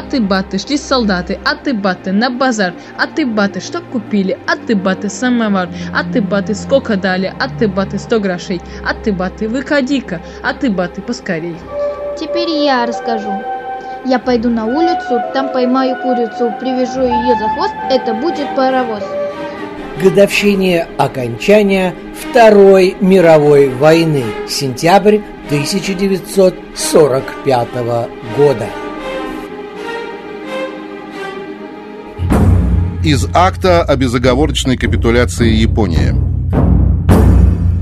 Аты-баты, шли солдаты, аты-баты, на базар, аты-баты, что купили, аты-баты, самовар, аты-баты, сколько дали, аты-баты, сто грошей, аты-баты, выходи-ка, аты-баты, поскорей. Теперь я расскажу. Я пойду на улицу, там поймаю курицу, привяжу ее за хвост, это будет паровоз. Годовщине окончания Второй мировой войны, сентябрь 1945 года. Из акта о безоговорочной капитуляции Японии.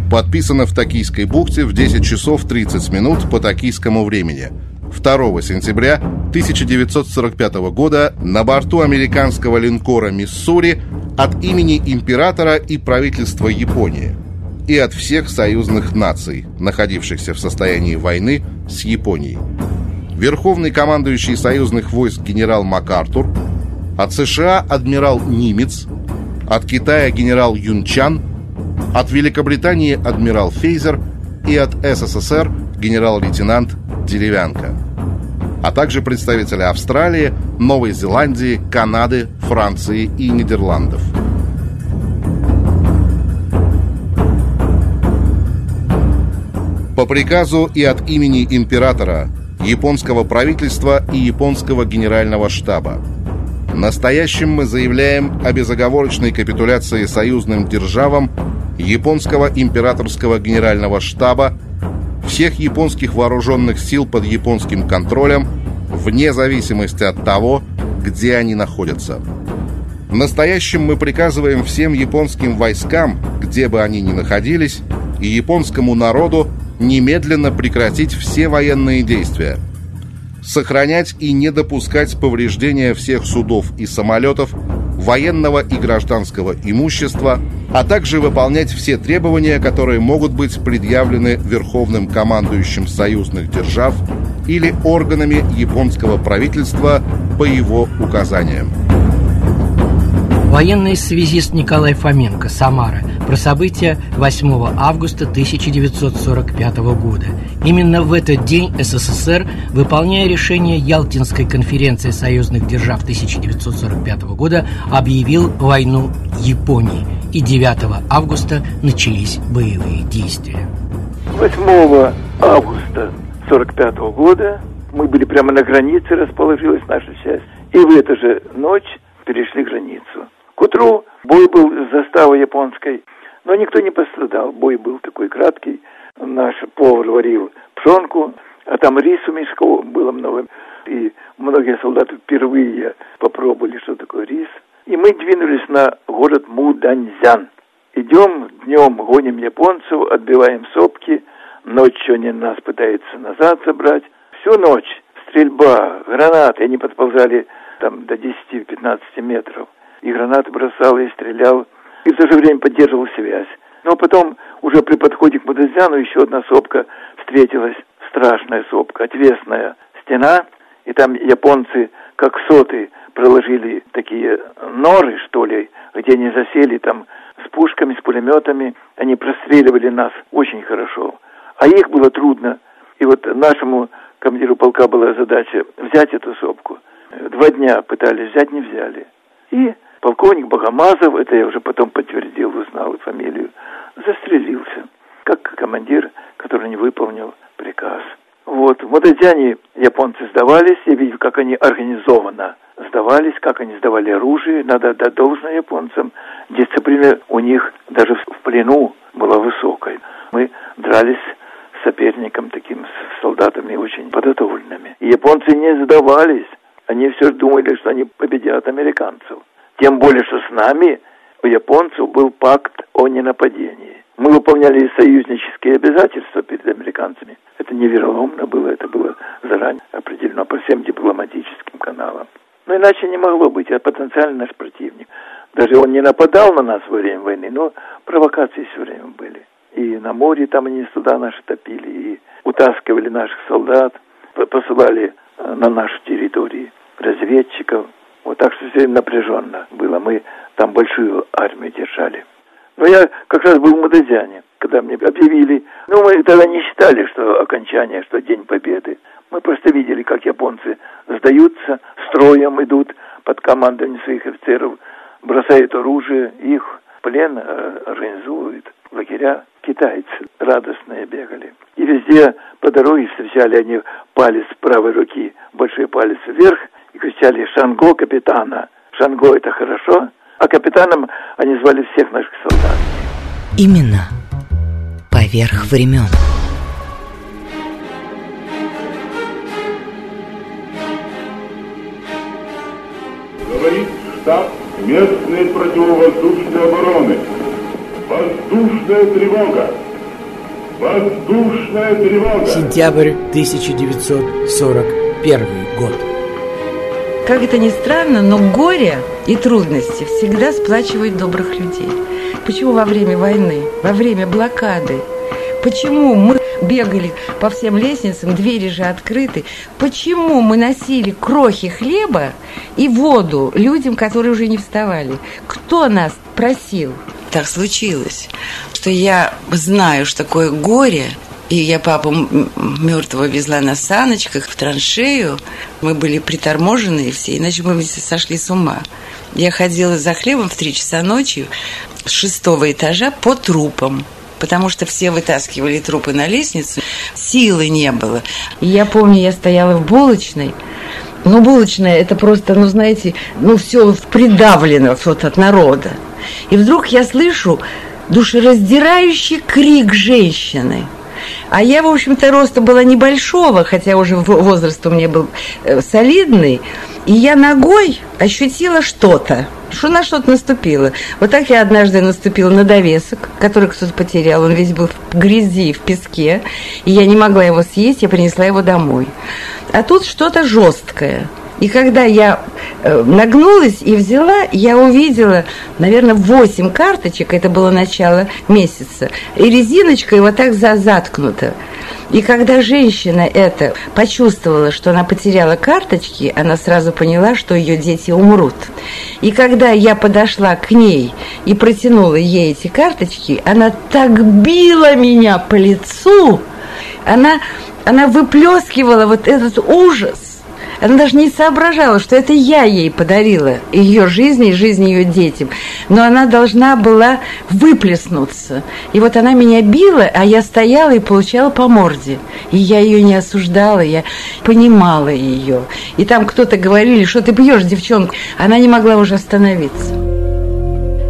Подписано в Токийской бухте в 10 часов 30 минут по токийскому времени. 2 сентября 1945 года на борту американского линкора «Миссури» от имени императора и правительства Японии и от всех союзных наций, находившихся в состоянии войны с Японией. Верховный командующий союзных войск генерал МакАртур – от США адмирал Нимец, от Китая генерал Юнчан, от Великобритании адмирал Фейзер и от СССР генерал-лейтенант Деревянко, а также представители Австралии, Новой Зеландии, Канады, Франции и Нидерландов. По приказу и от имени императора, японского правительства и японского генерального штаба – Настоящим мы заявляем о безоговорочной капитуляции союзным державам японского императорского генерального штаба, всех японских вооруженных сил под японским контролем, вне зависимости от того, где они находятся. Настоящим мы приказываем всем японским войскам, где бы они ни находились, и японскому народу немедленно прекратить все военные действия – сохранять и не допускать повреждения всех судов и самолетов, военного и гражданского имущества, а также выполнять все требования, которые могут быть предъявлены Верховным командующим союзных держав или органами японского правительства по его указаниям. Военный связист Николай Фоменко, Самара, про события 8 августа 1945 года. Именно в этот день СССР, выполняя решение Ялтинской конференции союзных держав 1945 года, объявил войну Японии. И 9 августа начались боевые действия. 8 августа 1945 года мы были прямо на границе, расположилась наша часть. И в эту же ночь перешли границу. К утру бой был с заставой японской, но никто не пострадал. Бой был такой краткий. Наш повар варил пшенку, а там рису мешков было много. И многие солдаты впервые попробовали, что такое рис. И мы двинулись на город Муданьзян. Идем днем, гоним японцев, отбиваем сопки. Ночью они нас пытаются назад забрать. Всю ночь стрельба, гранаты. Они подползали там до 10-15 метров и гранаты бросал, и стрелял, и в то же время поддерживал связь. Но потом, уже при подходе к Мадазяну, еще одна сопка встретилась, страшная сопка, отвесная стена, и там японцы, как соты, проложили такие норы, что ли, где они засели там с пушками, с пулеметами, они простреливали нас очень хорошо. А их было трудно. И вот нашему командиру полка была задача взять эту сопку. Два дня пытались взять, не взяли. И Полковник Богомазов, это я уже потом подтвердил, узнал фамилию, застрелился, как командир, который не выполнил приказ. Вот, в Мадазяне японцы сдавались, я видел, как они организованно сдавались, как они сдавали оружие, надо отдать должное японцам. Дисциплина у них даже в плену была высокой. Мы дрались с соперником таким, с солдатами очень подготовленными. И японцы не сдавались. Они все думали, что они победят американцев. Тем более, что с нами у японцев был пакт о ненападении. Мы выполняли союзнические обязательства перед американцами. Это невероломно было, это было заранее определено по всем дипломатическим каналам. Но иначе не могло быть, а потенциально наш противник. Даже он не нападал на нас во время войны, но провокации все время были. И на море там они суда наши топили, и утаскивали наших солдат, посылали э, на нашу территорию разведчиков. Вот так что все напряженно было. Мы там большую армию держали. Но я как раз был в Мадазяне, когда мне объявили. Ну, мы тогда не считали, что окончание, что День Победы. Мы просто видели, как японцы сдаются, строем идут под командованием своих офицеров, бросают оружие, их плен э, организуют, лагеря. Китайцы радостные бегали. И везде по дороге встречали они палец правой руки, большой палец вверх, и кричали «Шанго капитана!» «Шанго это хорошо!» А капитаном они звали всех наших солдат. Именно поверх времен. Говорит штаб местной противовоздушной обороны. Воздушная тревога! Воздушная тревога! Сентябрь 1941 год. Как это ни странно, но горе и трудности всегда сплачивают добрых людей. Почему во время войны, во время блокады, почему мы бегали по всем лестницам, двери же открыты. Почему мы носили крохи хлеба и воду людям, которые уже не вставали? Кто нас просил? Так случилось, что я знаю, что такое горе, и я папу мертвого везла на саночках в траншею. Мы были приторможены все, иначе мы сошли с ума. Я ходила за хлебом в три часа ночи с шестого этажа по трупам потому что все вытаскивали трупы на лестницу, силы не было. Я помню, я стояла в булочной, ну, булочная, это просто, ну, знаете, ну, все придавлено вот от народа. И вдруг я слышу душераздирающий крик женщины – а я, в общем-то, роста была небольшого, хотя уже возраст у меня был э, солидный. И я ногой ощутила что-то, что на что-то наступило. Вот так я однажды наступила на довесок, который кто-то потерял. Он весь был в грязи, в песке. И я не могла его съесть, я принесла его домой. А тут что-то жесткое. И когда я э, нагнулась и взяла, я увидела, наверное, 8 карточек, это было начало месяца, и резиночкой вот так заткнута. И когда женщина это почувствовала, что она потеряла карточки, она сразу поняла, что ее дети умрут. И когда я подошла к ней и протянула ей эти карточки, она так била меня по лицу, она, она выплескивала вот этот ужас она даже не соображала, что это я ей подарила ее жизнь и жизнь ее детям. Но она должна была выплеснуться. И вот она меня била, а я стояла и получала по морде. И я ее не осуждала, я понимала ее. И там кто-то говорили, что ты бьешь девчонку. Она не могла уже остановиться.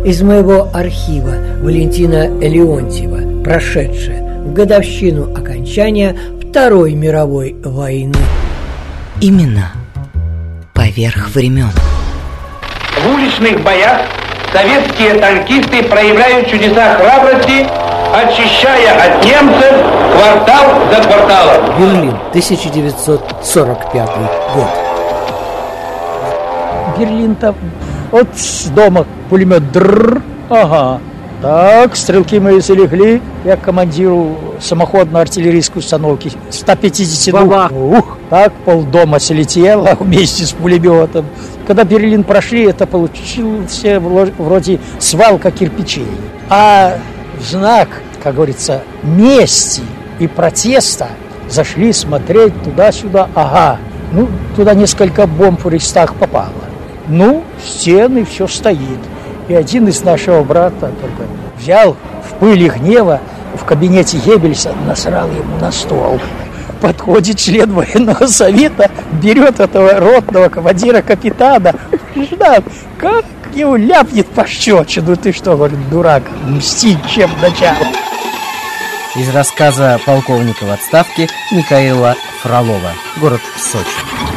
Из моего архива Валентина Леонтьева, прошедшая в годовщину окончания Второй мировой войны. Именно поверх времен. В уличных боях советские танкисты проявляют чудеса храбрости, очищая от немцев квартал за кварталом. Берлин, 1945 год. Берлин-то от дома пулемет дрррр, ага, так, стрелки мои залегли. Я командиру самоходной артиллерийской установки 152. Ух, так полдома слетело вместе с пулеметом. Когда Берлин прошли, это получился вроде свалка кирпичей. А в знак, как говорится, мести и протеста зашли смотреть туда-сюда. Ага, ну, туда несколько бомб в Рейхстаг попало. Ну, стены, все стоит. И один из нашего брата только взял в пыли гнева в кабинете Геббельса, насрал ему на стол. Подходит член военного совета, берет этого ротного командира капитана. Ждан, как его ляпнет по щечину. Ты что, говорит, дурак, мстить чем начало. Из рассказа полковника в отставке Михаила Фролова. Город Сочи.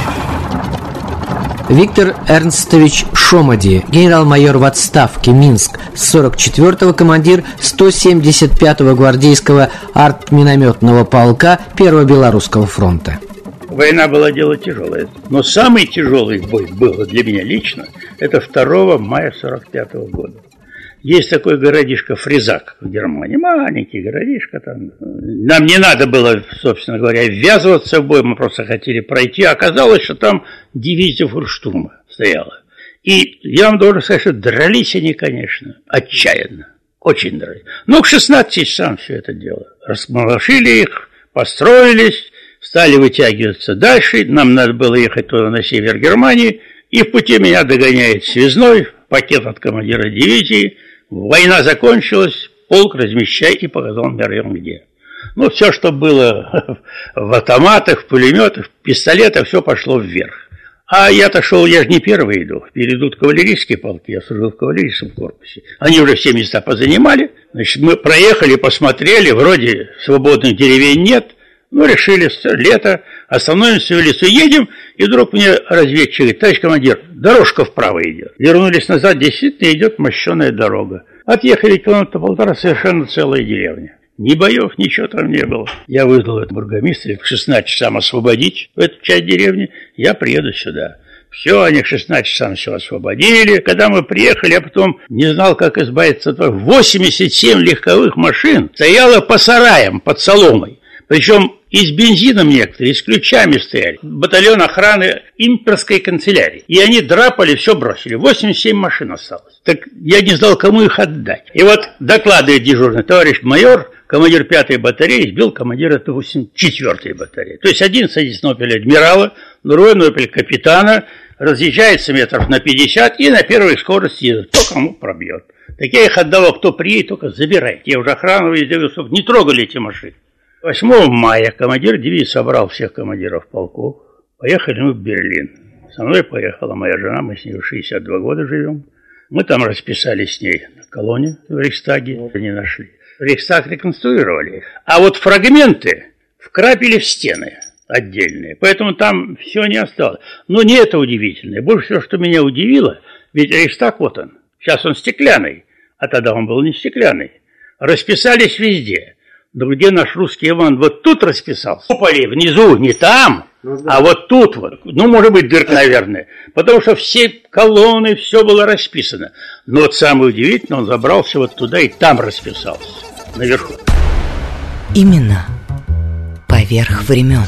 Виктор Эрнстович Шомади, генерал-майор в отставке, Минск, 44-го командир 175-го гвардейского артминометного полка Первого Белорусского фронта. Война была дело тяжелое. Но самый тяжелый бой был для меня лично, это 2 мая 45 -го года. Есть такой городишко Фризак в Германии, маленький городишко там. Нам не надо было, собственно говоря, ввязываться в бой, мы просто хотели пройти. Оказалось, что там дивизия фурштурма стояла. И я вам должен сказать, что дрались они, конечно, отчаянно. Очень дрались. Ну, к 16 часам все это дело. Расмолошили их, построились, стали вытягиваться дальше. Нам надо было ехать туда на север Германии. И в пути меня догоняет связной, пакет от командира дивизии – Война закончилась, полк размещай и показал мне район где. Ну, все, что было в автоматах, в пулеметах, в пистолетах, все пошло вверх. А я-то шел, я же не первый иду. Перейдут кавалерийские полки, я служил в кавалерийском корпусе. Они уже все места позанимали. Значит, мы проехали, посмотрели, вроде свободных деревень нет. Ну, решили, лето, остановимся в лесу, едем, и вдруг мне разведчик говорит, товарищ командир, дорожка вправо идет. Вернулись назад, действительно идет мощеная дорога. Отъехали километра полтора, совершенно целая деревня. Ни боев, ничего там не было. Я вызвал этого бургомистра к 16 часам освободить эту часть деревни. Я приеду сюда. Все, они к 16 часам все освободили. Когда мы приехали, я потом не знал, как избавиться от 87 легковых машин стояло по сараям под соломой. Причем и с бензином некоторые, и с ключами стояли. Батальон охраны имперской канцелярии. И они драпали, все бросили. 87 машин осталось. Так я не знал, кому их отдать. И вот докладывает дежурный товарищ майор, командир 5-й батареи, сбил командира 4-й батареи. То есть один садится на опель адмирала, другой на опель капитана, разъезжается метров на 50 и на первой скорости едет. Кто кому пробьет. Так я их отдавал, кто приедет, только забирайте. Я уже охрану везде высок, не трогали эти машины. 8 мая командир дивизии собрал всех командиров полков. Поехали мы в Берлин. Со мной поехала моя жена, мы с ней 62 года живем. Мы там расписались с ней на колонне в Рейхстаге, не нашли. Рейхстаг реконструировали. А вот фрагменты вкрапили в стены отдельные, поэтому там все не осталось. Но не это удивительное. Больше всего, что меня удивило, ведь Рейхстаг вот он, сейчас он стеклянный, а тогда он был не стеклянный. Расписались везде – да где наш русский Иван вот тут расписался? Куполе внизу, не там, ну, да. а вот тут вот. Ну, может быть, дырка, наверное. Потому что все колонны, все было расписано. Но вот самое удивительное, он забрался вот туда и там расписался, наверху. Именно поверх времен.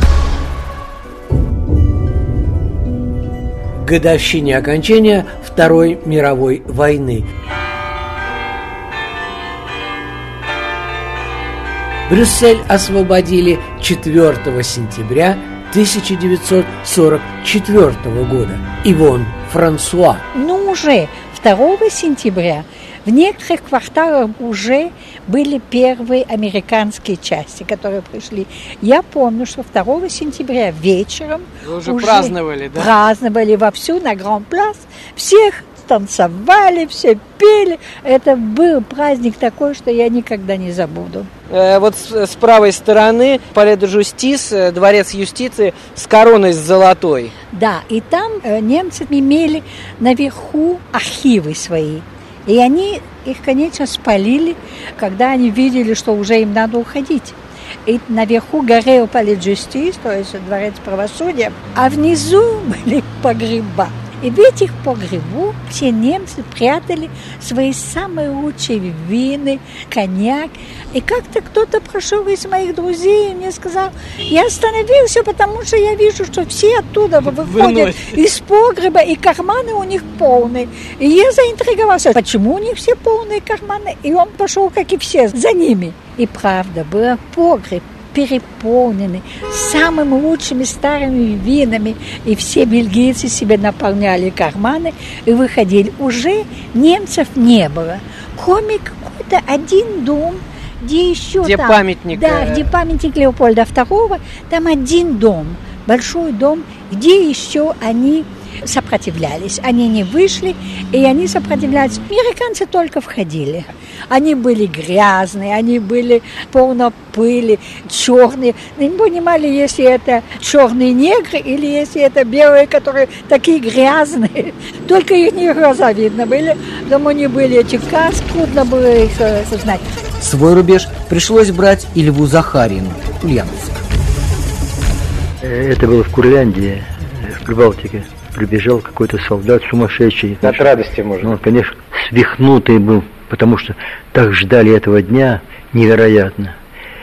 годовщине окончания Второй мировой войны – Брюссель освободили 4 сентября 1944 года. Ивон Франсуа. Ну, уже 2 сентября в некоторых кварталах уже были первые американские части, которые пришли. Я помню, что 2 сентября вечером Вы уже, уже праздновали, да? Праздновали вовсю на Гранд-Плас. Всех танцевали, все пели. Это был праздник такой, что я никогда не забуду. Э, вот с, правой стороны Пале де Жустис, э, дворец юстиции с короной с золотой. Да, и там э, немцы имели наверху архивы свои. И они их, конечно, спалили, когда они видели, что уже им надо уходить. И наверху горел Пале Justice, то есть дворец правосудия, а внизу были погреба. И в этих погребу все немцы прятали свои самые лучшие вины, коньяк. И как-то кто-то прошел из моих друзей и мне сказал, я остановился, потому что я вижу, что все оттуда выходят Выносит. из погреба, и карманы у них полные. И я заинтриговался, почему у них все полные карманы? И он пошел, как и все, за ними. И правда, был погреб переполнены самыми лучшими старыми винами, и все бельгийцы себе наполняли карманы и выходили. Уже немцев не было. Кроме какой-то один дом, где еще где там... памятник. Да, где памятник Леопольда II, там один дом, большой дом, где еще они сопротивлялись. Они не вышли, и они сопротивлялись. Американцы только входили. Они были грязные, они были полно пыли, черные. Не понимали, если это черные негры или если это белые, которые такие грязные. Только их не глаза видно были. Дома они были эти каски, трудно было их э, знать. Свой рубеж пришлось брать и Льву Захарину, Ульяновск. Это было в Курляндии, в Прибалтике. Прибежал какой-то солдат сумасшедший. От радости, может. Ну, конечно, свихнутый был, потому что так ждали этого дня невероятно.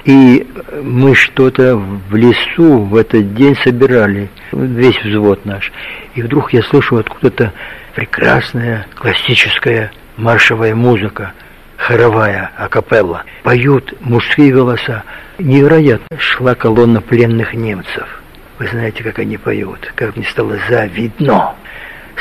И мы что-то в лесу в этот день собирали, весь взвод наш. И вдруг я слышу откуда-то прекрасная классическая маршевая музыка, хоровая, акапелла. Поют мужские голоса. Невероятно. Шла колонна пленных немцев. Вы знаете, как они поют, как мне стало завидно.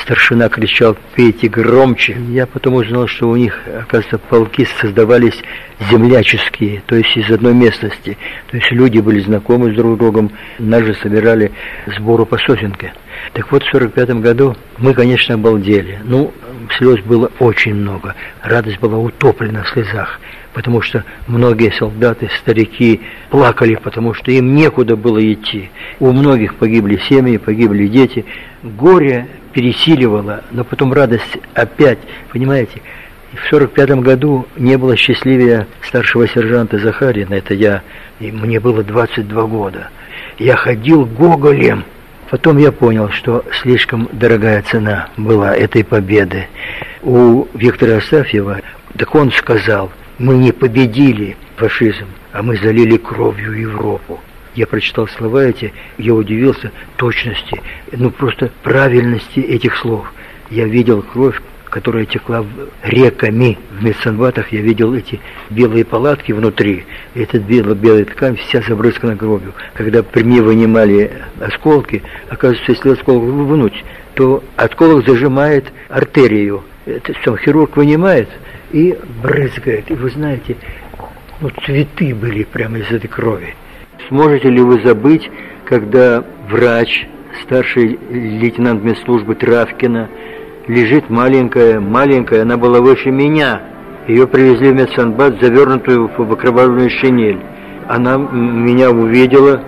Старшина кричал «Пейте громче!». Я потом узнал, что у них, оказывается, полки создавались земляческие, то есть из одной местности. То есть люди были знакомы с друг другом, нас же собирали сбору по сосенке. Так вот, в 45 году мы, конечно, обалдели. Ну, слез было очень много. Радость была утоплена в слезах потому что многие солдаты, старики плакали, потому что им некуда было идти. У многих погибли семьи, погибли дети. Горе пересиливало, но потом радость опять, понимаете? В 45 году не было счастливее старшего сержанта Захарина, это я, и мне было 22 года. Я ходил гоголем. Потом я понял, что слишком дорогая цена была этой победы. У Виктора Астафьева, так он сказал, мы не победили фашизм, а мы залили кровью Европу. Я прочитал слова эти, я удивился точности, ну просто правильности этих слов. Я видел кровь, которая текла реками. В медсанбатах я видел эти белые палатки внутри. И эта белая, ткань вся забрызгана кровью. Когда при мне вынимали осколки, оказывается, если осколок вынуть, то осколок зажимает артерию. Это сам хирург вынимает, и брызгает. И вы знаете, ну, цветы были прямо из этой крови. Сможете ли вы забыть, когда врач, старший лейтенант медслужбы Травкина, лежит маленькая, маленькая, она была выше меня. Ее привезли в медсанбат, завернутую в окровавленную шинель. Она меня увидела,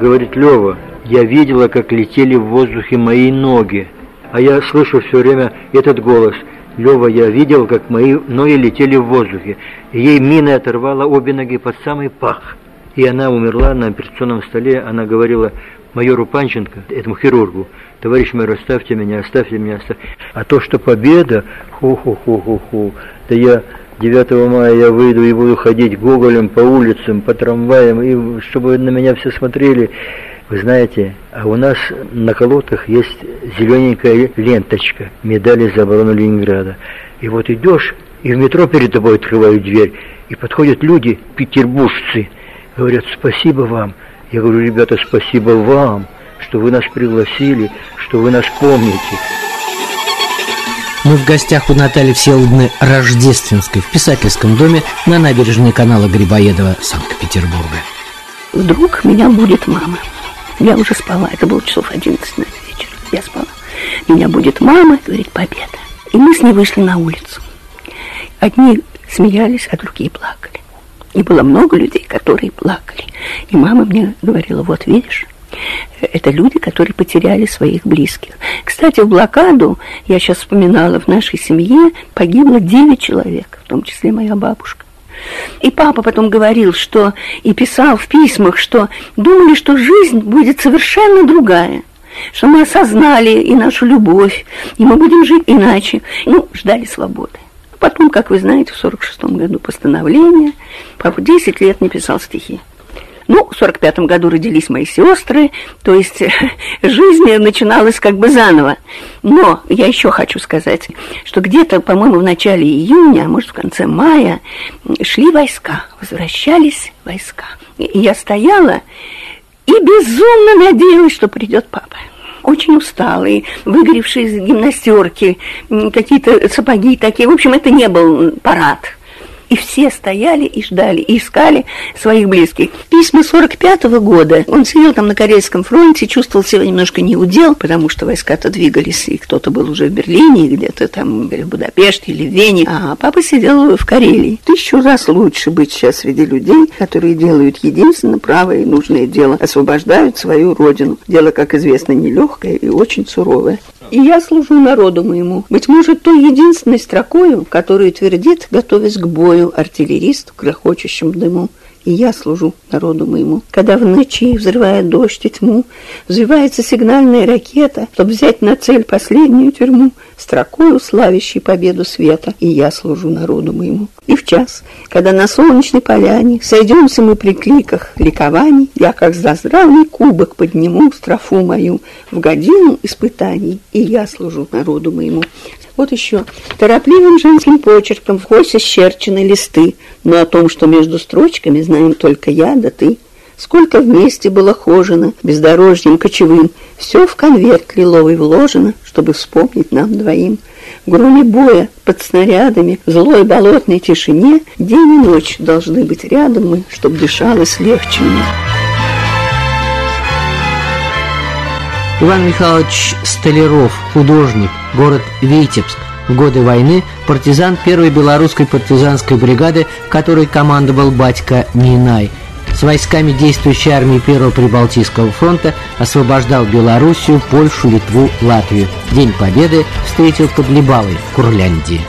говорит, Лева, я видела, как летели в воздухе мои ноги. А я слышу все время этот голос – Лева, я видел, как мои ноги летели в воздухе. Ей мина оторвала обе ноги под самый пах. И она умерла на операционном столе. Она говорила майору Панченко, этому хирургу, товарищ майор, оставьте меня, оставьте меня, оставьте. А то, что победа, ху-ху-ху-ху-ху, да я 9 мая я выйду и буду ходить гоголем по улицам, по трамваям, и чтобы на меня все смотрели. Вы знаете, а у нас на колодках есть зелененькая ленточка, медали за оборону Ленинграда. И вот идешь, и в метро перед тобой открывают дверь, и подходят люди, петербуржцы, говорят, спасибо вам. Я говорю, ребята, спасибо вам, что вы нас пригласили, что вы нас помните. Мы в гостях у Натальи Всеволодны Рождественской в писательском доме на набережной канала Грибоедова Санкт-Петербурга. Вдруг меня будет мама. Я уже спала, это было часов 11 на вечер. Я спала. Меня будет мама, говорит, победа. И мы с ней вышли на улицу. Одни смеялись, а другие плакали. И было много людей, которые плакали. И мама мне говорила, вот видишь, это люди, которые потеряли своих близких. Кстати, в блокаду, я сейчас вспоминала, в нашей семье погибло 9 человек, в том числе моя бабушка. И папа потом говорил, что и писал в письмах, что думали, что жизнь будет совершенно другая, что мы осознали и нашу любовь, и мы будем жить иначе. Ну, ждали свободы. Потом, как вы знаете, в 46 году постановление, папа 10 лет не писал стихи. Ну, в 45 году родились мои сестры, то есть жизнь начиналась как бы заново. Но я еще хочу сказать, что где-то, по-моему, в начале июня, а может, в конце мая, шли войска, возвращались войска. И я стояла и безумно надеялась, что придет папа очень усталый, выгоревший из гимнастерки, какие-то сапоги такие. В общем, это не был парад. И все стояли и ждали, и искали своих близких. Письма 45-го года. Он сидел там на Корейском фронте, чувствовал себя немножко неудел, потому что войска-то двигались, и кто-то был уже в Берлине, где-то там или в Будапеште, или в Вене. А папа сидел в Карелии. Тысячу раз лучше быть сейчас среди людей, которые делают единственно правое и нужное дело, освобождают свою родину. Дело, как известно, нелегкое и очень суровое. И я служу народу моему. Быть может, той единственной строкою, которую твердит, готовясь к бою, артиллерист в грохочущем дыму и я служу народу моему. Когда в ночи, взрывая дождь и тьму, взвивается сигнальная ракета, чтобы взять на цель последнюю тюрьму, строкою славящей победу света, и я служу народу моему. И в час, когда на солнечной поляне сойдемся мы при кликах ликований, я как заздравный кубок подниму строфу мою в годину испытаний, и я служу народу моему. Вот еще. Торопливым женским почерком в хосе щерчены листы, но о том, что между строчками знаем только я да ты. Сколько вместе было хожено, бездорожьем кочевым, все в конверт лиловый вложено, чтобы вспомнить нам двоим. В громе боя, под снарядами, в злой болотной тишине день и ночь должны быть рядом мы, чтобы дышалось легче мне. Иван Михайлович Столяров, художник, город Витебск. В годы войны партизан первой белорусской партизанской бригады, которой командовал батька Минай. С войсками действующей армии Первого Прибалтийского фронта освобождал Белоруссию, Польшу, Литву, Латвию. День Победы встретил под Либавой, Курляндии.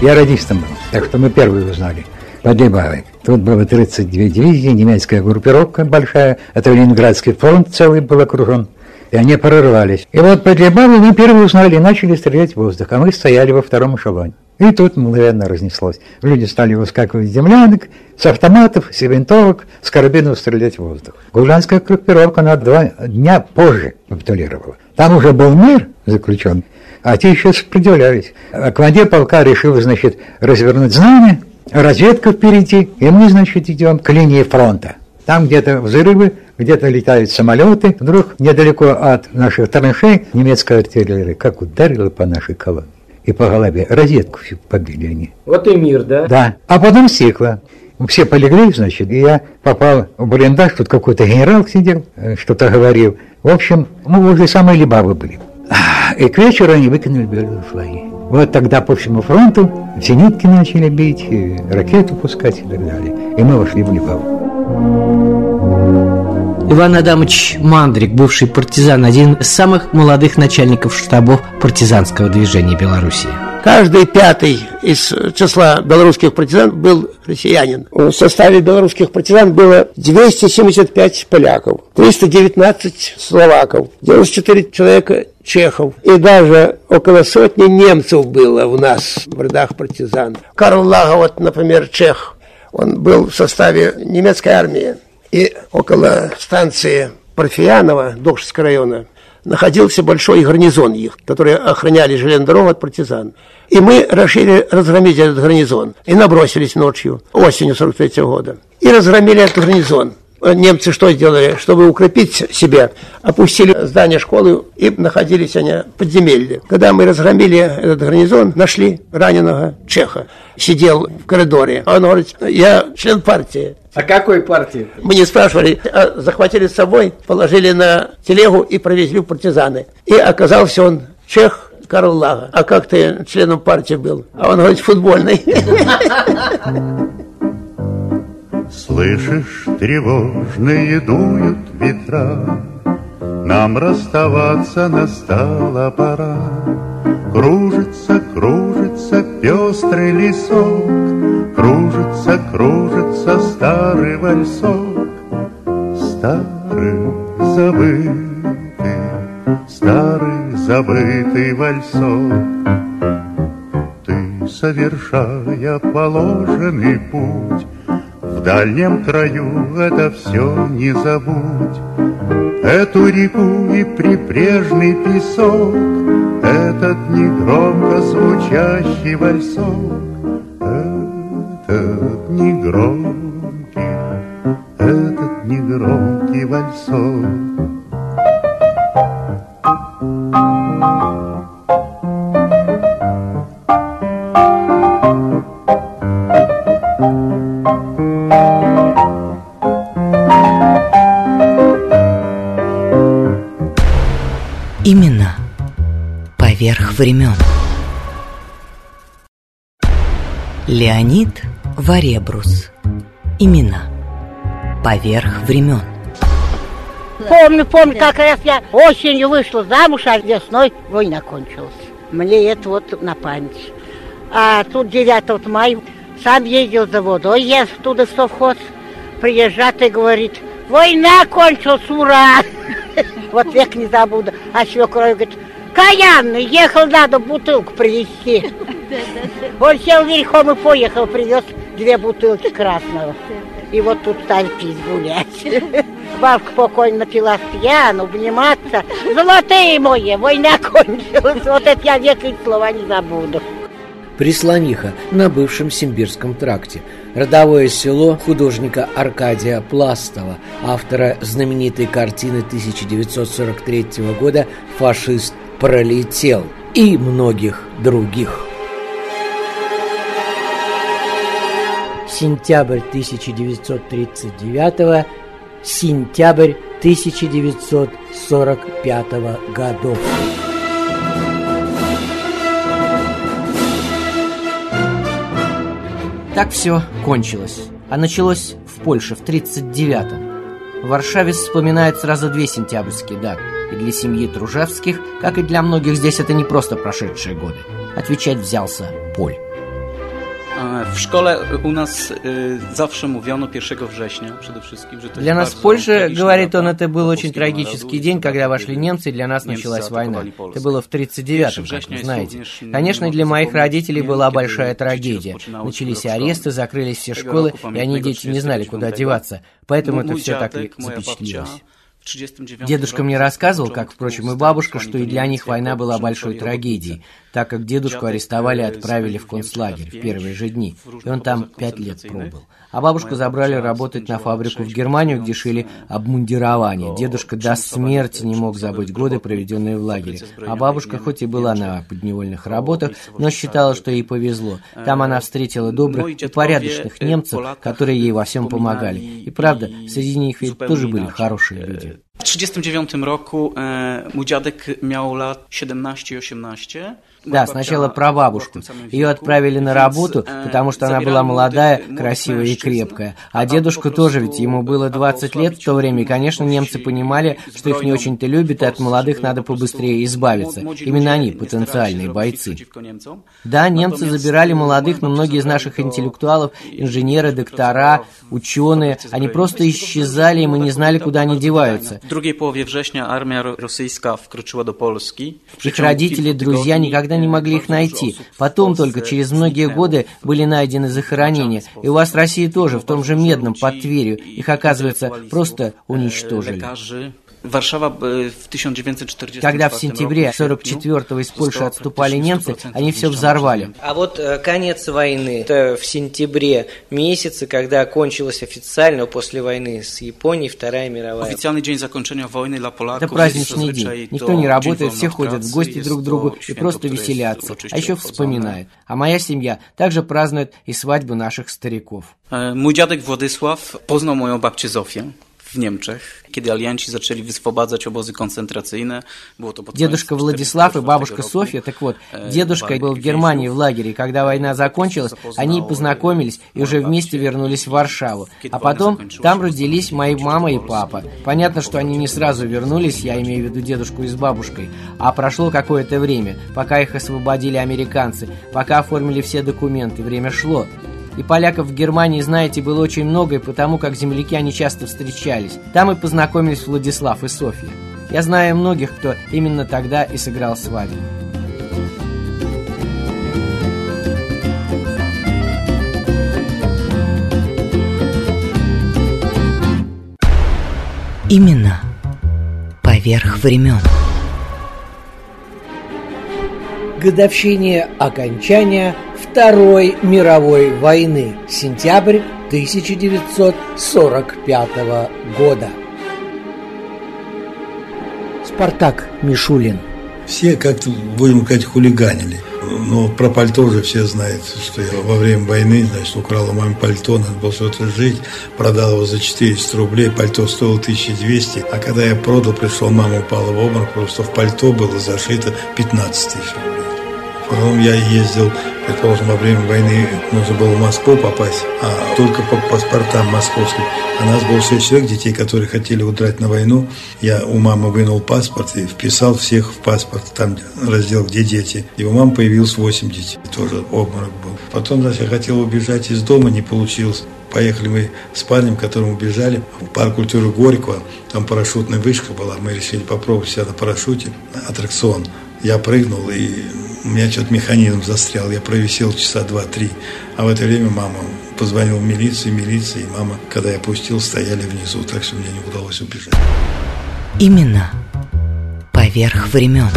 Я радистом был, так что мы первые узнали. Под Либавой. Тут было 32 дивизии, немецкая группировка большая, это Ленинградский фронт целый был окружен и они прорвались. И вот под Лебавой мы первые узнали и начали стрелять в воздух, а мы стояли во втором эшелоне. И тут мгновенно разнеслось. Люди стали выскакивать из землянок, с автоматов, с винтовок, с карабинов стрелять в воздух. Гулянская группировка на два дня позже капитулировала. Там уже был мир заключен, а те еще сопротивлялись. А командир полка решил, значит, развернуть знамя, разведка впереди, и мы, значит, идем к линии фронта. Там где-то взрывы, где-то летают самолеты. Вдруг недалеко от наших траншей немецкая артиллерия как ударила по нашей колонне. И по голове розетку всю побили они. Вот и мир, да? Да. А потом стекло. Все полегли, значит, и я попал в блиндаж, тут какой-то генерал сидел, э, что-то говорил. В общем, мы возле самой Либавы были. И к вечеру они выкинули белые флаги. Вот тогда по всему фронту зенитки начали бить, ракеты пускать и так далее. И мы вошли в Либаву. Иван Адамович Мандрик, бывший партизан, один из самых молодых начальников штабов партизанского движения Белоруссии. Каждый пятый из числа белорусских партизан был россиянин. В составе белорусских партизан было 275 поляков, 319 словаков, 94 человека чехов. И даже около сотни немцев было у нас в рядах партизан. Карл Лага, вот, например, чех, он был в составе немецкой армии. И около станции Парфиянова, Докшевского района, находился большой гарнизон их, которые охраняли железную дорогу от партизан. И мы решили разгромить этот гарнизон. И набросились ночью, осенью 43 -го года. И разгромили этот гарнизон немцы что сделали? Чтобы укрепить себя, опустили здание школы и находились они в подземелье. Когда мы разгромили этот гарнизон, нашли раненого чеха. Сидел в коридоре. Он говорит, я член партии. А какой партии? Мы не спрашивали, а захватили с собой, положили на телегу и провезли в партизаны. И оказался он чех, Карл Лага. А как ты членом партии был? А он говорит, футбольный. Слышишь, тревожные дуют ветра, Нам расставаться настала пора. Кружится, кружится пестрый лесок, Кружится, кружится старый вальсок, Старый забытый, старый забытый вальсок. Ты, совершая положенный путь, в дальнем краю это все не забудь. Эту реку и прибрежный песок, Этот негромко звучащий вальсок, Этот негромкий, этот негромкий вальсок. Времен. Леонид Варебрус. Имена. Поверх времен. Помню, помню, как раз я осенью вышла замуж, а весной война кончилась. Мне это вот на память. А тут 9 мая сам ездил за водой, я туда в совхоз. Приезжает и говорит, война кончилась, ура! Вот век не забуду. А свекровь говорит, Каянный, ехал, надо бутылку привезти. Он сел верхом и поехал, привез две бутылки красного. И вот тут стали пить, гулять. Бабка покойно напилась пьяну, обниматься. Золотые мои, война кончилась. Вот это я век и слова не забуду. Прислониха на бывшем Симбирском тракте. Родовое село художника Аркадия Пластова, автора знаменитой картины 1943 года «Фашист пролетел» и многих других. Сентябрь 1939 сентябрь 1945 годов. Так все кончилось. А началось в Польше в 1939-м. В Варшаве вспоминают сразу две сентябрьские даты. И для семьи Тружевских, как и для многих здесь, это не просто прошедшие годы. Отвечать взялся Поль. W szkole u nas zawsze mówiono 1 września przede wszystkim, że to Для нас в Польше, говорит он, это был очень трагический день, когда вошли немцы, и для нас началась война. Это было в 39-м, как вы знаете. Конечно, для моих родителей была большая трагедия. Начались аресты, закрылись все школы, и они, дети, не знали, куда деваться. Поэтому это все так и запечатлилось. Дедушка мне рассказывал, как, впрочем, и бабушка, что и для них война была большой трагедией, так как дедушку арестовали и отправили в концлагерь в первые же дни, и он там пять лет пробыл. А бабушку забрали работать на фабрику в Германию, где шили обмундирование. Дедушка до смерти не мог забыть годы, проведенные в лагере. А бабушка, хоть и была на подневольных работах, но считала, что ей повезло. Там она встретила добрых и порядочных немцев, которые ей во всем помогали. И правда, среди них ведь тоже были хорошие люди. W 1939 roku e, mój dziadek miał lat 17 i 18. Да, сначала про бабушку. Ее отправили на работу, потому что она была молодая, красивая и крепкая. А дедушка тоже, ведь ему было 20 лет в то время, и, конечно, немцы понимали, что их не очень-то любят, и от молодых надо побыстрее избавиться. Именно они потенциальные бойцы. Да, немцы забирали молодых, но многие из наших интеллектуалов, инженеры, доктора, ученые, они просто исчезали, и мы не знали, куда они деваются. Drugiej połowie września armia rosyjska wkroczyła do Polski. Их родители, друзья никогда не могли их найти. Потом только через многие годы были найдены захоронения. И у вас в России тоже, в том же Медном, под Тверью. Их, оказывается, просто уничтожили. Warszawa w 1940 Когда в сентябре 44-го из Польши отступали немцы, они все взорвали. А вот конец войны, это в сентябре месяце, когда кончилась официально после войны с Японией Вторая мировая. Официальный день закончения войны для поляков. Это праздничный день. Никто не работает, все ходят в гости друг к другу и просто веселятся, а еще вспоминают. А моя семья также празднует и свадьбу наших стариков. Mój dziadek Władysław poznał moją babcię Zofię w Niemczech, kiedy alianci zaczęli wyswobadzać obozy koncentracyjne. Było to Дедушка Владислав и бабушка Софья, так вот, дедушка был в Германии в лагере, когда война закончилась, они познакомились и уже вместе вернулись в Варшаву. А потом там родились мои мама и папа. Понятно, что они не сразу вернулись, я имею в виду дедушку и с бабушкой, а прошло какое-то время, пока их освободили американцы, пока оформили все документы, время шло. И поляков в Германии, знаете, было очень много, и потому как земляки они часто встречались. Там и познакомились Владислав и Софья. Я знаю многих, кто именно тогда и сыграл свадьбу. Именно поверх времен. Годовщине окончания Второй мировой войны, сентябрь 1945 года. Спартак Мишулин. Все как-то, будем сказать, хулиганили. Но про пальто уже все знают, что я во время войны, значит, украла маме пальто, надо было что-то жить, продал его за 400 рублей, пальто стоило 1200, а когда я продал, пришел, мама упала в обморок, просто в пальто было зашито 15 тысяч рублей. Потом я ездил, предположим, во время войны нужно было в Москву попасть, а только по паспортам московским. А нас было 6 человек, детей, которые хотели удрать на войну. Я у мамы вынул паспорт и вписал всех в паспорт, там раздел «Где дети?». И у мамы появилось 8 детей, тоже обморок был. Потом, значит, я хотел убежать из дома, не получилось. Поехали мы с парнем, которым убежали, в парк культуры Горького. Там парашютная вышка была. Мы решили попробовать себя на парашюте. Аттракцион. Я прыгнул, и у меня что-то механизм застрял. Я провисел часа два-три. А в это время мама позвонила в милицию, милиция, и мама, когда я пустил, стояли внизу. Так что мне не удалось убежать. Именно поверх времен.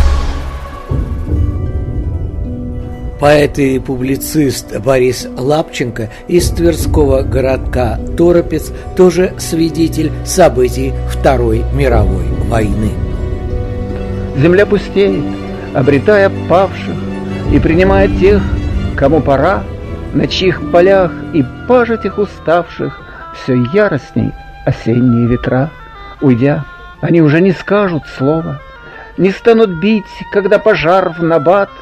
Поэт и публицист Борис Лапченко из Тверского городка Торопец тоже свидетель событий Второй мировой войны. Земля пустеет, обретая павших, и принимая тех, кому пора, на чьих полях и пажитях уставших все яростней осенние ветра. Уйдя, они уже не скажут слова, не станут бить, когда пожар в набат —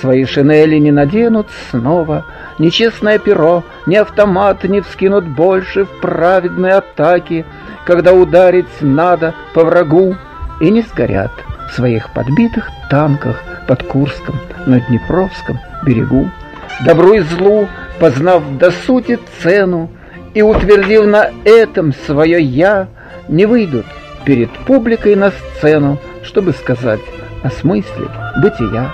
Свои шинели не наденут снова, Ни честное перо, ни автомат Не вскинут больше в праведной атаке, Когда ударить надо по врагу, И не сгорят своих подбитых танках Под Курском на Днепровском берегу. Добру и злу, познав до сути цену И утвердив на этом свое «я», Не выйдут перед публикой на сцену, Чтобы сказать о смысле бытия.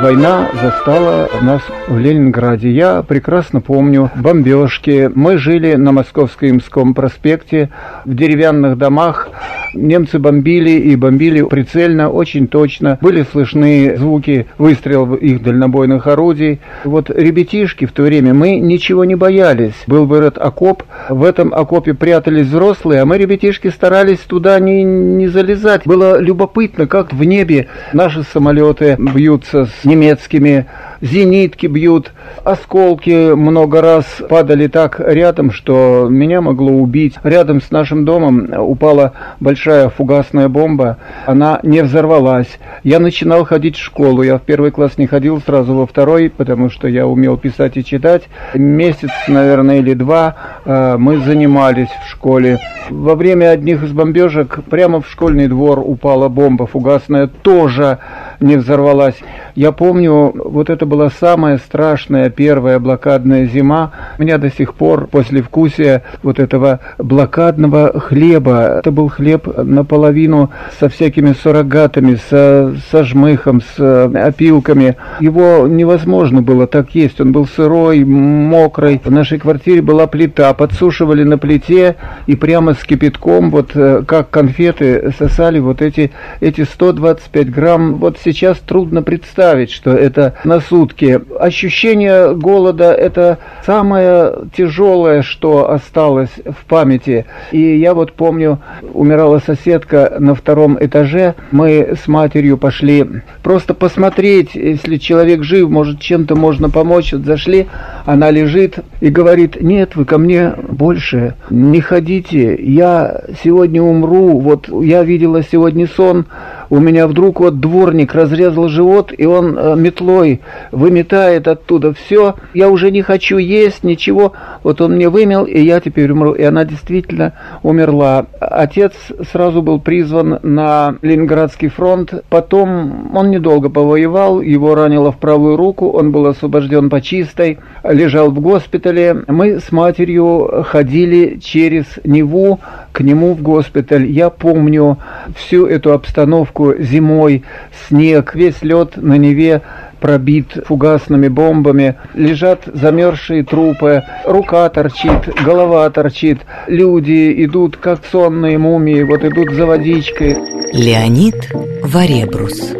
Война застала нас в Ленинграде. Я прекрасно помню бомбежки. Мы жили на Московско-Имском проспекте в деревянных домах. Немцы бомбили и бомбили прицельно, очень точно. Были слышны звуки выстрелов их дальнобойных орудий. Вот ребятишки в то время, мы ничего не боялись. Был вырод окоп, в этом окопе прятались взрослые, а мы, ребятишки, старались туда не, не залезать. Было любопытно, как в небе наши самолеты бьются с немецкими, зенитки бьют, осколки много раз падали так рядом, что меня могло убить. Рядом с нашим домом упала большая фугасная бомба, она не взорвалась. Я начинал ходить в школу, я в первый класс не ходил, сразу во второй, потому что я умел писать и читать. Месяц, наверное, или два э, мы занимались в школе. Во время одних из бомбежек прямо в школьный двор упала бомба фугасная, тоже не взорвалась. Я помню, вот это была самая страшная первая блокадная зима. У меня до сих пор после вкусия вот этого блокадного хлеба, это был хлеб наполовину со всякими суррогатами, со, со жмыхом, с э, опилками. Его невозможно было так есть, он был сырой, мокрый. В нашей квартире была плита, подсушивали на плите и прямо с кипятком, вот э, как конфеты, сосали вот эти, эти 125 грамм. Вот сейчас трудно представить, что это на сутки. Ощущение голода – это самое тяжелое, что осталось в памяти. И я вот помню, умирала соседка на втором этаже. Мы с матерью пошли просто посмотреть, если человек жив, может, чем-то можно помочь. Вот зашли, она лежит и говорит, нет, вы ко мне больше не ходите, я сегодня умру. Вот я видела сегодня сон, у меня вдруг вот дворник разрезал живот, и он э, метлой выметает оттуда все. Я уже не хочу есть, ничего. Вот он мне вымел, и я теперь умру. И она действительно умерла. Отец сразу был призван на Ленинградский фронт. Потом он недолго повоевал, его ранило в правую руку, он был освобожден по чистой, лежал в госпитале. Мы с матерью ходили через Неву к нему в госпиталь. Я помню всю эту обстановку зимой, снег, весь лед на Неве пробит фугасными бомбами, лежат замерзшие трупы, рука торчит, голова торчит, люди идут как сонные мумии, вот идут за водичкой. Леонид Варебрус.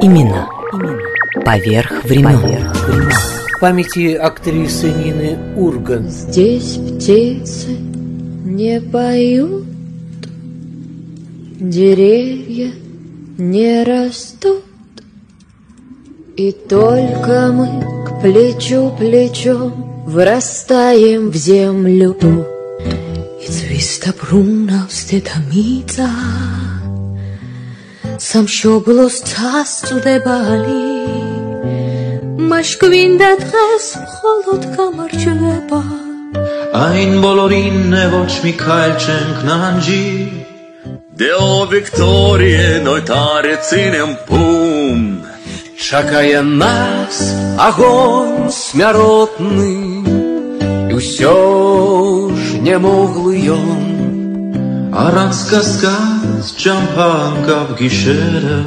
Имена. Поверх времен. Поверх времен. В памяти актрисы Нины Урган. Здесь птицы не поют, деревья не растут. И только мы к плечу плечу вырастаем в землю. И цвиста пруна стетамица, сам шо было стасу дебали, машквин датхес холод камарчеба. Ein болорин не voch mi kalchen knanji, Del Victorie noi tare ținem pumn Чакае нас агонь смяротны І ўсё ж не моглы ён Арабска сказ чампанка в гішера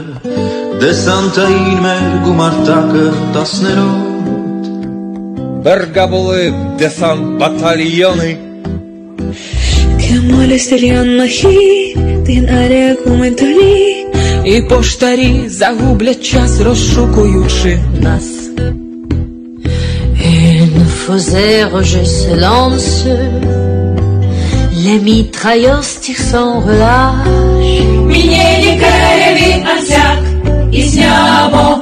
Де санта инмер гумартакы таснерот Бергабулы десант батальоны молістя нохі, ти наряку менталі, і поштарі загублять час, розшукуючи нас. Une fausse rejet se lance, les mitrailleurs tirent sans relâche. Мінєні криві ансяк, і знямо,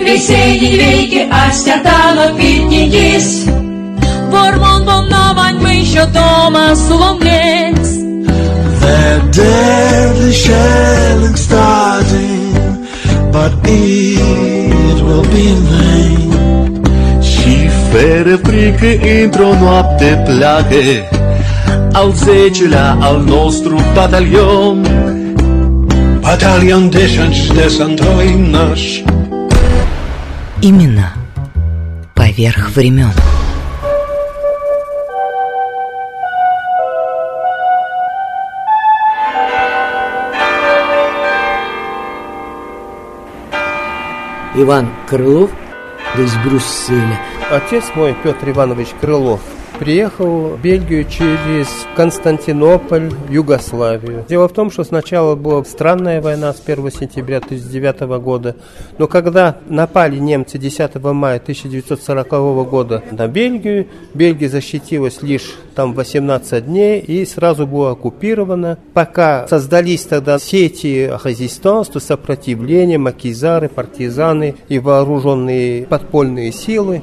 весенні віки, а стятано підні діс. Вормон бомновань ми що дома соломлєць They're deadly shelling starting But it will be in vain Și fără frică într-o noapte pleacă Al zecelea al nostru batalion Батальон десант десантрой наш Имена поверх времен. Иван Крылов из Брюсселя. Отец мой, Петр Иванович Крылов, приехал в Бельгию через Константинополь, Югославию. Дело в том, что сначала была странная война с 1 сентября 1939 года, но когда напали немцы 10 мая 1940 года на Бельгию, Бельгия защитилась лишь там 18 дней и сразу была оккупирована. Пока создались тогда сети резистанс, сопротивления, макизары, партизаны и вооруженные подпольные силы.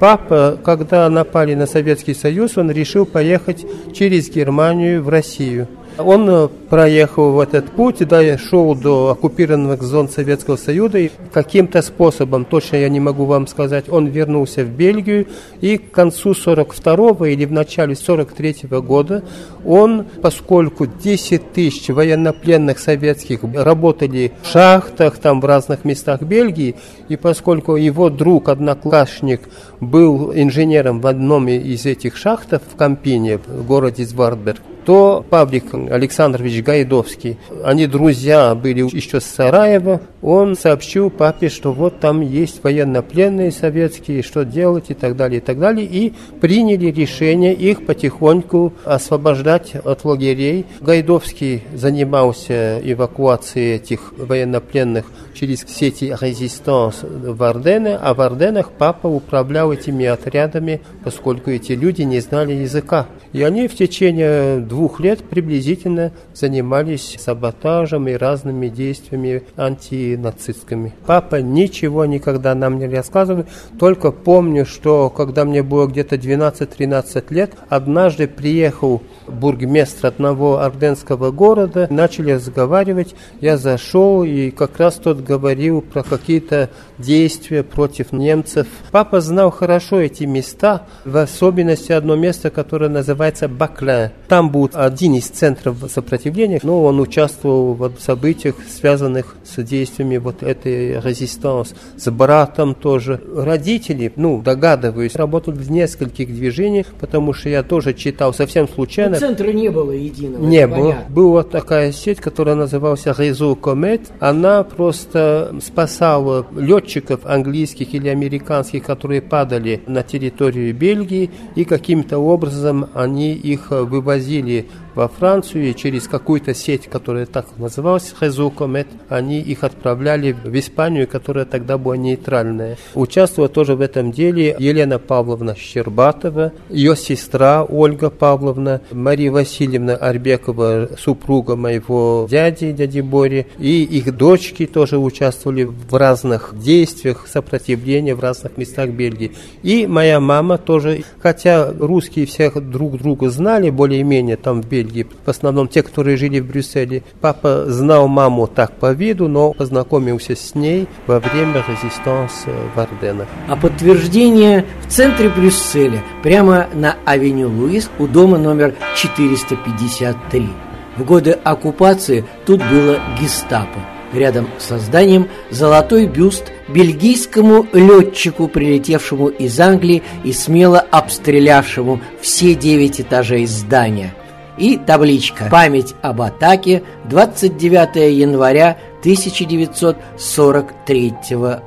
Папа, когда напали на Советский Союз, он решил поехать через Германию в Россию. Он э, проехал в этот путь, да, шел до оккупированных зон Советского Союза, и каким-то способом, точно я не могу вам сказать, он вернулся в Бельгию, и к концу 42 или в начале 43 года он, поскольку 10 тысяч военнопленных советских работали в шахтах, там в разных местах Бельгии, и поскольку его друг, одноклассник, был инженером в одном из этих шахтов в Кампине, в городе Звардберг, то Павлик Александрович Гайдовский, они друзья были еще с Сараева, он сообщил папе, что вот там есть военнопленные советские, что делать и так далее, и так далее, и приняли решение их потихоньку освобождать от лагерей. Гайдовский занимался эвакуацией этих военнопленных через сети резистанс в Ордены, а в Орденах папа управлял этими отрядами, поскольку эти люди не знали языка. И они в течение двух лет приблизительно занимались саботажем и разными действиями антинацистскими. Папа ничего никогда нам не рассказывал, только помню, что когда мне было где-то 12-13 лет, однажды приехал бургмистр одного орденского города, начали разговаривать, я зашел, и как раз тот говорил про какие-то действия против немцев. Папа знал хорошо эти места, в особенности одно место, которое называется Бакле. Там будет один из центров сопротивления, но он участвовал в событиях, связанных с действиями вот этой резистанс. С братом тоже. Родители, ну, догадываюсь, работали в нескольких движениях, потому что я тоже читал совсем случайно. Ну, центра не было единого. Не было. понятно. Была такая сеть, которая называлась Резу Комет. Она просто спасала летчиков английских или американских, которые падали на территорию Бельгии, и каким-то образом они их вывозили porque во Францию, и через какую-то сеть, которая так называлась, Резу Комет, они их отправляли в Испанию, которая тогда была нейтральная. Участвовала тоже в этом деле Елена Павловна Щербатова, ее сестра Ольга Павловна, Мария Васильевна Арбекова, супруга моего дяди, дяди Бори, и их дочки тоже участвовали в разных действиях сопротивления в разных местах Бельгии. И моя мама тоже, хотя русские всех друг друга знали более-менее там в Бельгии, Бельгии, в основном те, которые жили в Брюсселе. Папа знал маму так по виду, но познакомился с ней во время резистанс в Орденах. А подтверждение в центре Брюсселя, прямо на авеню Луис у дома номер 453. В годы оккупации тут было гестапо. Рядом со зданием золотой бюст бельгийскому летчику, прилетевшему из Англии и смело обстрелявшему все девять этажей здания. И табличка «Память об атаке 29 января 1943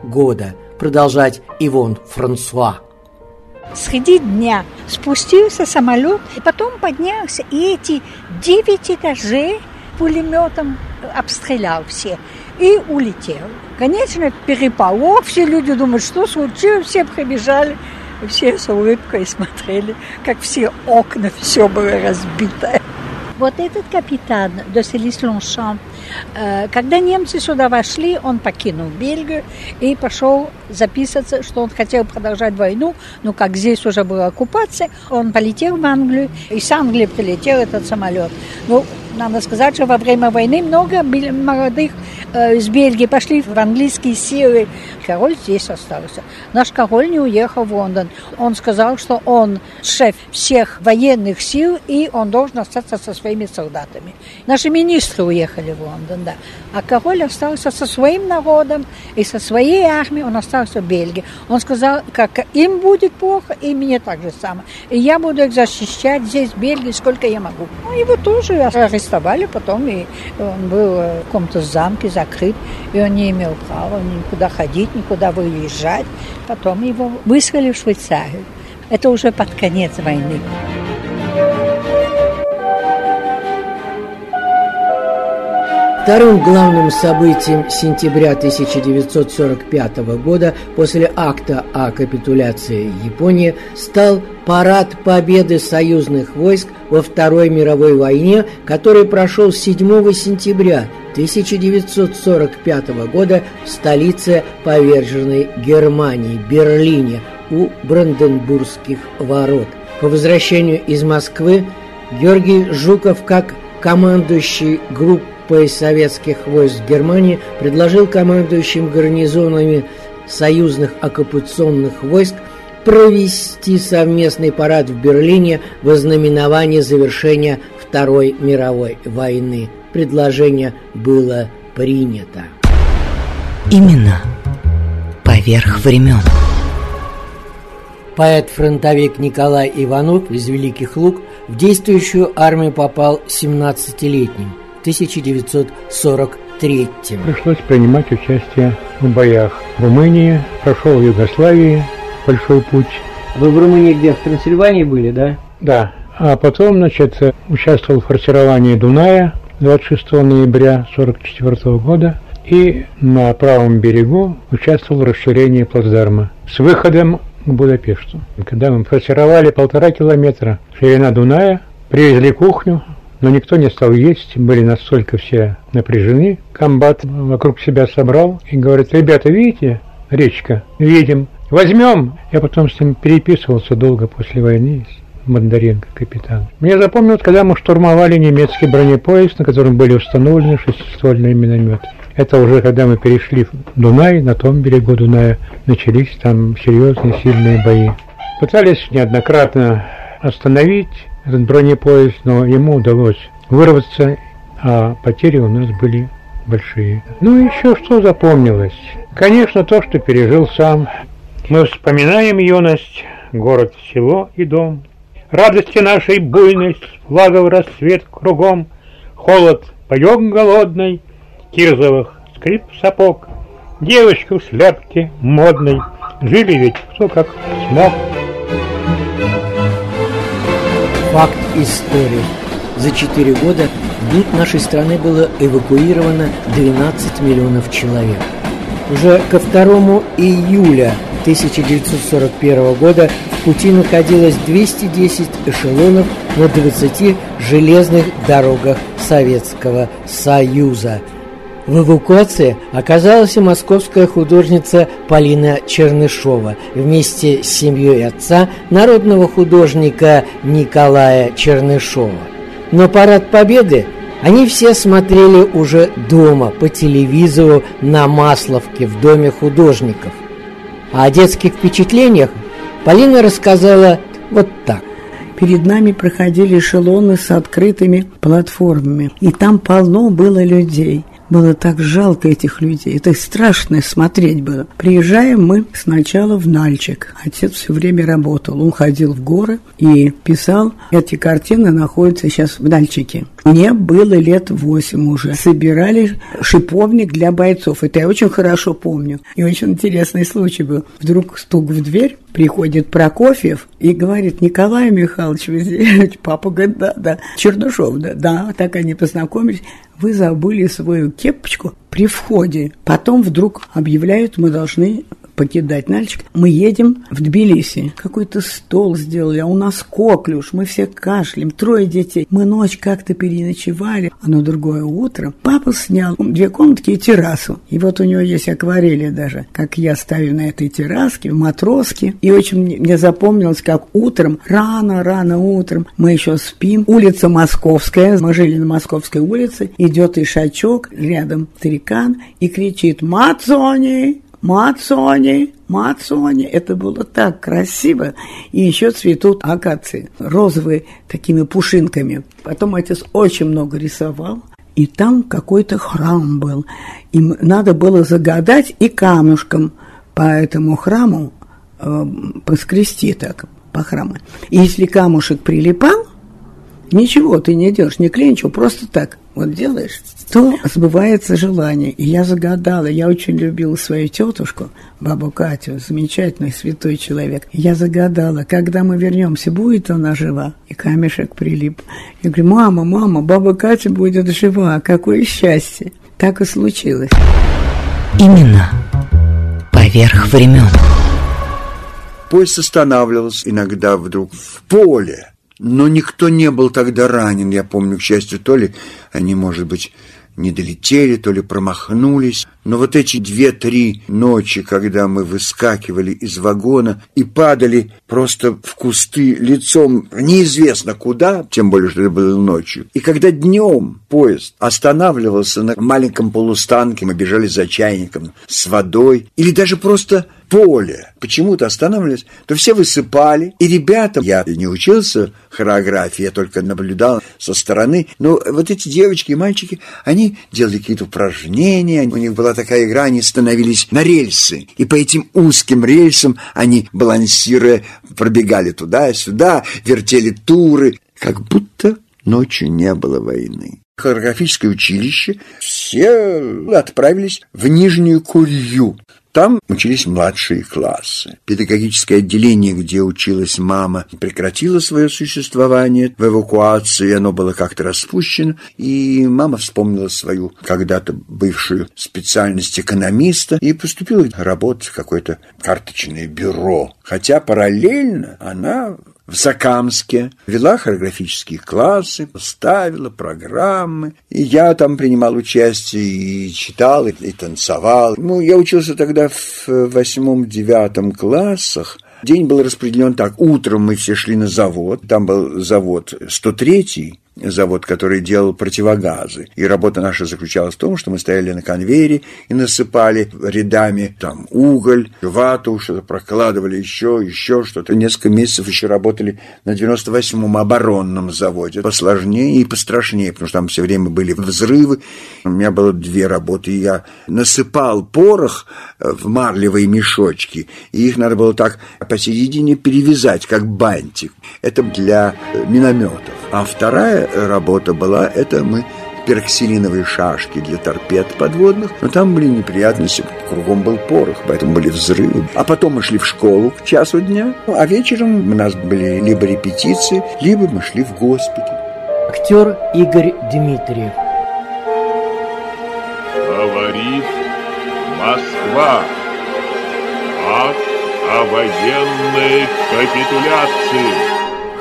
года». Продолжать Ивон Франсуа. Среди дня спустился самолет, и потом поднялся, и эти девять этажей пулеметом обстрелял все и улетел. Конечно, переполох, все люди думают, что случилось, все прибежали, все с улыбкой смотрели, как все окна, все было разбито. Вот этот капитан де Селис Лоншан, э, когда немцы сюда вошли, он покинул Бельгию и пошел записываться, что он хотел продолжать войну, но как здесь уже была оккупация, он полетел в Англию, и с Англии прилетел этот самолет. Ну, надо сказать, что во время войны много молодых э, из Бельгии пошли в английские силы. Король здесь остался. Наш король не уехал в Лондон. Он сказал, что он шеф всех военных сил, и он должен остаться со своими солдатами. Наши министры уехали в Лондон, да. А король остался со своим народом и со своей армией, он остался в Бельгии. Он сказал, как им будет плохо, и мне так же самое. И я буду их защищать здесь, в Бельгии, сколько я могу. Ну, его тоже арестовали потом, и он был в каком-то замке закрыт, и он не имел права никуда ходить, никуда выезжать. Потом его выслали в Швейцарию. Это уже под конец войны. Вторым главным событием сентября 1945 года после акта о капитуляции Японии стал парад победы союзных войск во Второй мировой войне, который прошел 7 сентября 1945 года в столице поверженной Германии, Берлине, у Бранденбургских ворот. По возвращению из Москвы Георгий Жуков как командующий группой группой советских войск Германии предложил командующим гарнизонами союзных оккупационных войск провести совместный парад в Берлине во знаменование завершения Второй мировой войны. Предложение было принято. Именно поверх времен. Поэт-фронтовик Николай Иванов из Великих Луг в действующую армию попал 17-летним. 1943 Пришлось принимать участие в боях в Румынии, прошел в Югославии большой путь. Вы в Румынии где, в Трансильвании были, да? Да. А потом, значит, участвовал в форсировании Дуная 26 ноября 1944 года и на правом берегу участвовал в расширении плацдарма с выходом к Будапешту. Когда мы форсировали полтора километра ширина Дуная, привезли кухню, но никто не стал есть, были настолько все напряжены. Комбат вокруг себя собрал и говорит, ребята, видите, речка, видим, возьмем. Я потом с ним переписывался долго после войны, Бондаренко, капитан. Мне запомнилось, когда мы штурмовали немецкий бронепоезд, на котором были установлены шестиствольные минометы. Это уже когда мы перешли в Дунай, на том берегу Дуная начались там серьезные сильные бои. Пытались неоднократно остановить этот бронепоезд, но ему удалось вырваться, а потери у нас были большие. Ну и еще что запомнилось? Конечно, то, что пережил сам. Мы вспоминаем юность, город, село и дом. Радости нашей буйность, флагов рассвет кругом, Холод, паек голодный, кирзовых скрип сапог, Девочки в шляпке модной, жили ведь кто как смог. Факт истории. За четыре года в нашей страны было эвакуировано 12 миллионов человек. Уже ко 2 июля 1941 года в пути находилось 210 эшелонов на 20 железных дорогах Советского Союза – в эвакуации оказалась и московская художница Полина Чернышова вместе с семьей отца народного художника Николая Чернышова. Но парад Победы они все смотрели уже дома по телевизору на Масловке в Доме художников. А о детских впечатлениях Полина рассказала вот так. Перед нами проходили эшелоны с открытыми платформами, и там полно было людей. Было так жалко этих людей. Это страшно смотреть было. Приезжаем мы сначала в Нальчик. Отец все время работал. Он ходил в горы и писал. Эти картины находятся сейчас в Нальчике. Мне было лет восемь уже. Собирали шиповник для бойцов. Это я очень хорошо помню. И очень интересный случай был. Вдруг стук в дверь, приходит Прокофьев и говорит, Николай Михайлович, вы здесь? Папа говорит, да, да. Чернышов, да, да. Так они познакомились вы забыли свою кепочку при входе. Потом вдруг объявляют, мы должны покидать Нальчик. Мы едем в Тбилиси. Какой-то стол сделали, а у нас коклюш, мы все кашляем, трое детей. Мы ночь как-то переночевали, а на другое утро папа снял две комнатки и террасу. И вот у него есть акварели даже, как я ставлю на этой терраске, в матроске. И очень мне запомнилось, как утром, рано-рано утром, мы еще спим. Улица Московская, мы жили на Московской улице, идет ишачок, рядом старикан и кричит «Мацони!» Мацони, Мацони. Это было так красиво. И еще цветут акации, розовые такими пушинками. Потом отец очень много рисовал. И там какой-то храм был. Им надо было загадать и камушком по этому храму э, поскрести так, по храму. И если камушек прилипал, ничего ты не делаешь, не клей, ничего, просто так вот делаешь, то сбывается желание. И я загадала, я очень любила свою тетушку, бабу Катю, замечательный святой человек. Я загадала, когда мы вернемся, будет она жива? И камешек прилип. Я говорю, мама, мама, баба Катя будет жива, какое счастье. Так и случилось. Именно поверх времен. Поезд останавливался иногда вдруг в поле, но никто не был тогда ранен, я помню, к счастью, то ли они, может быть, не долетели, то ли промахнулись. Но вот эти две-три ночи, когда мы выскакивали из вагона и падали просто в кусты лицом неизвестно куда, тем более, что это было ночью. И когда днем поезд останавливался на маленьком полустанке, мы бежали за чайником с водой, или даже просто поле почему-то останавливались, то все высыпали. И ребята, я не учился хореографии, я только наблюдал со стороны, но вот эти девочки и мальчики, они делали какие-то упражнения, у них была такая игра, они становились на рельсы. И по этим узким рельсам они, балансируя, пробегали туда-сюда, вертели туры, как будто ночью не было войны хореографическое училище, все отправились в Нижнюю Курью. Там учились младшие классы. Педагогическое отделение, где училась мама, прекратило свое существование в эвакуации, оно было как-то распущено, и мама вспомнила свою когда-то бывшую специальность экономиста и поступила работать в какое-то карточное бюро. Хотя параллельно она в Закамске, вела хореографические классы, ставила программы. И я там принимал участие и читал, и, и танцевал. Ну, я учился тогда в восьмом-девятом классах. День был распределен так. Утром мы все шли на завод. Там был завод 103 завод, который делал противогазы. И работа наша заключалась в том, что мы стояли на конвейере и насыпали рядами там уголь, вату, что-то прокладывали еще, еще что-то. Несколько месяцев еще работали на 98-м оборонном заводе. Посложнее и пострашнее, потому что там все время были взрывы. У меня было две работы. Я насыпал порох в марлевые мешочки, и их надо было так посередине перевязать, как бантик. Это для минометов. А вторая работа была, это мы пероксилиновые шашки для торпед подводных, но там были неприятности, кругом был порох, поэтому были взрывы. А потом мы шли в школу к часу дня, а вечером у нас были либо репетиции, либо мы шли в госпиталь. Актер Игорь Дмитриев. Говорит Москва. Акт о военной капитуляции.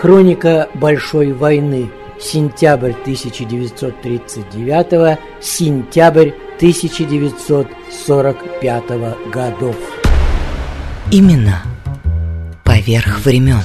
Хроника Большой войны. Сентябрь 1939, сентябрь 1945 годов. Именно поверх времен.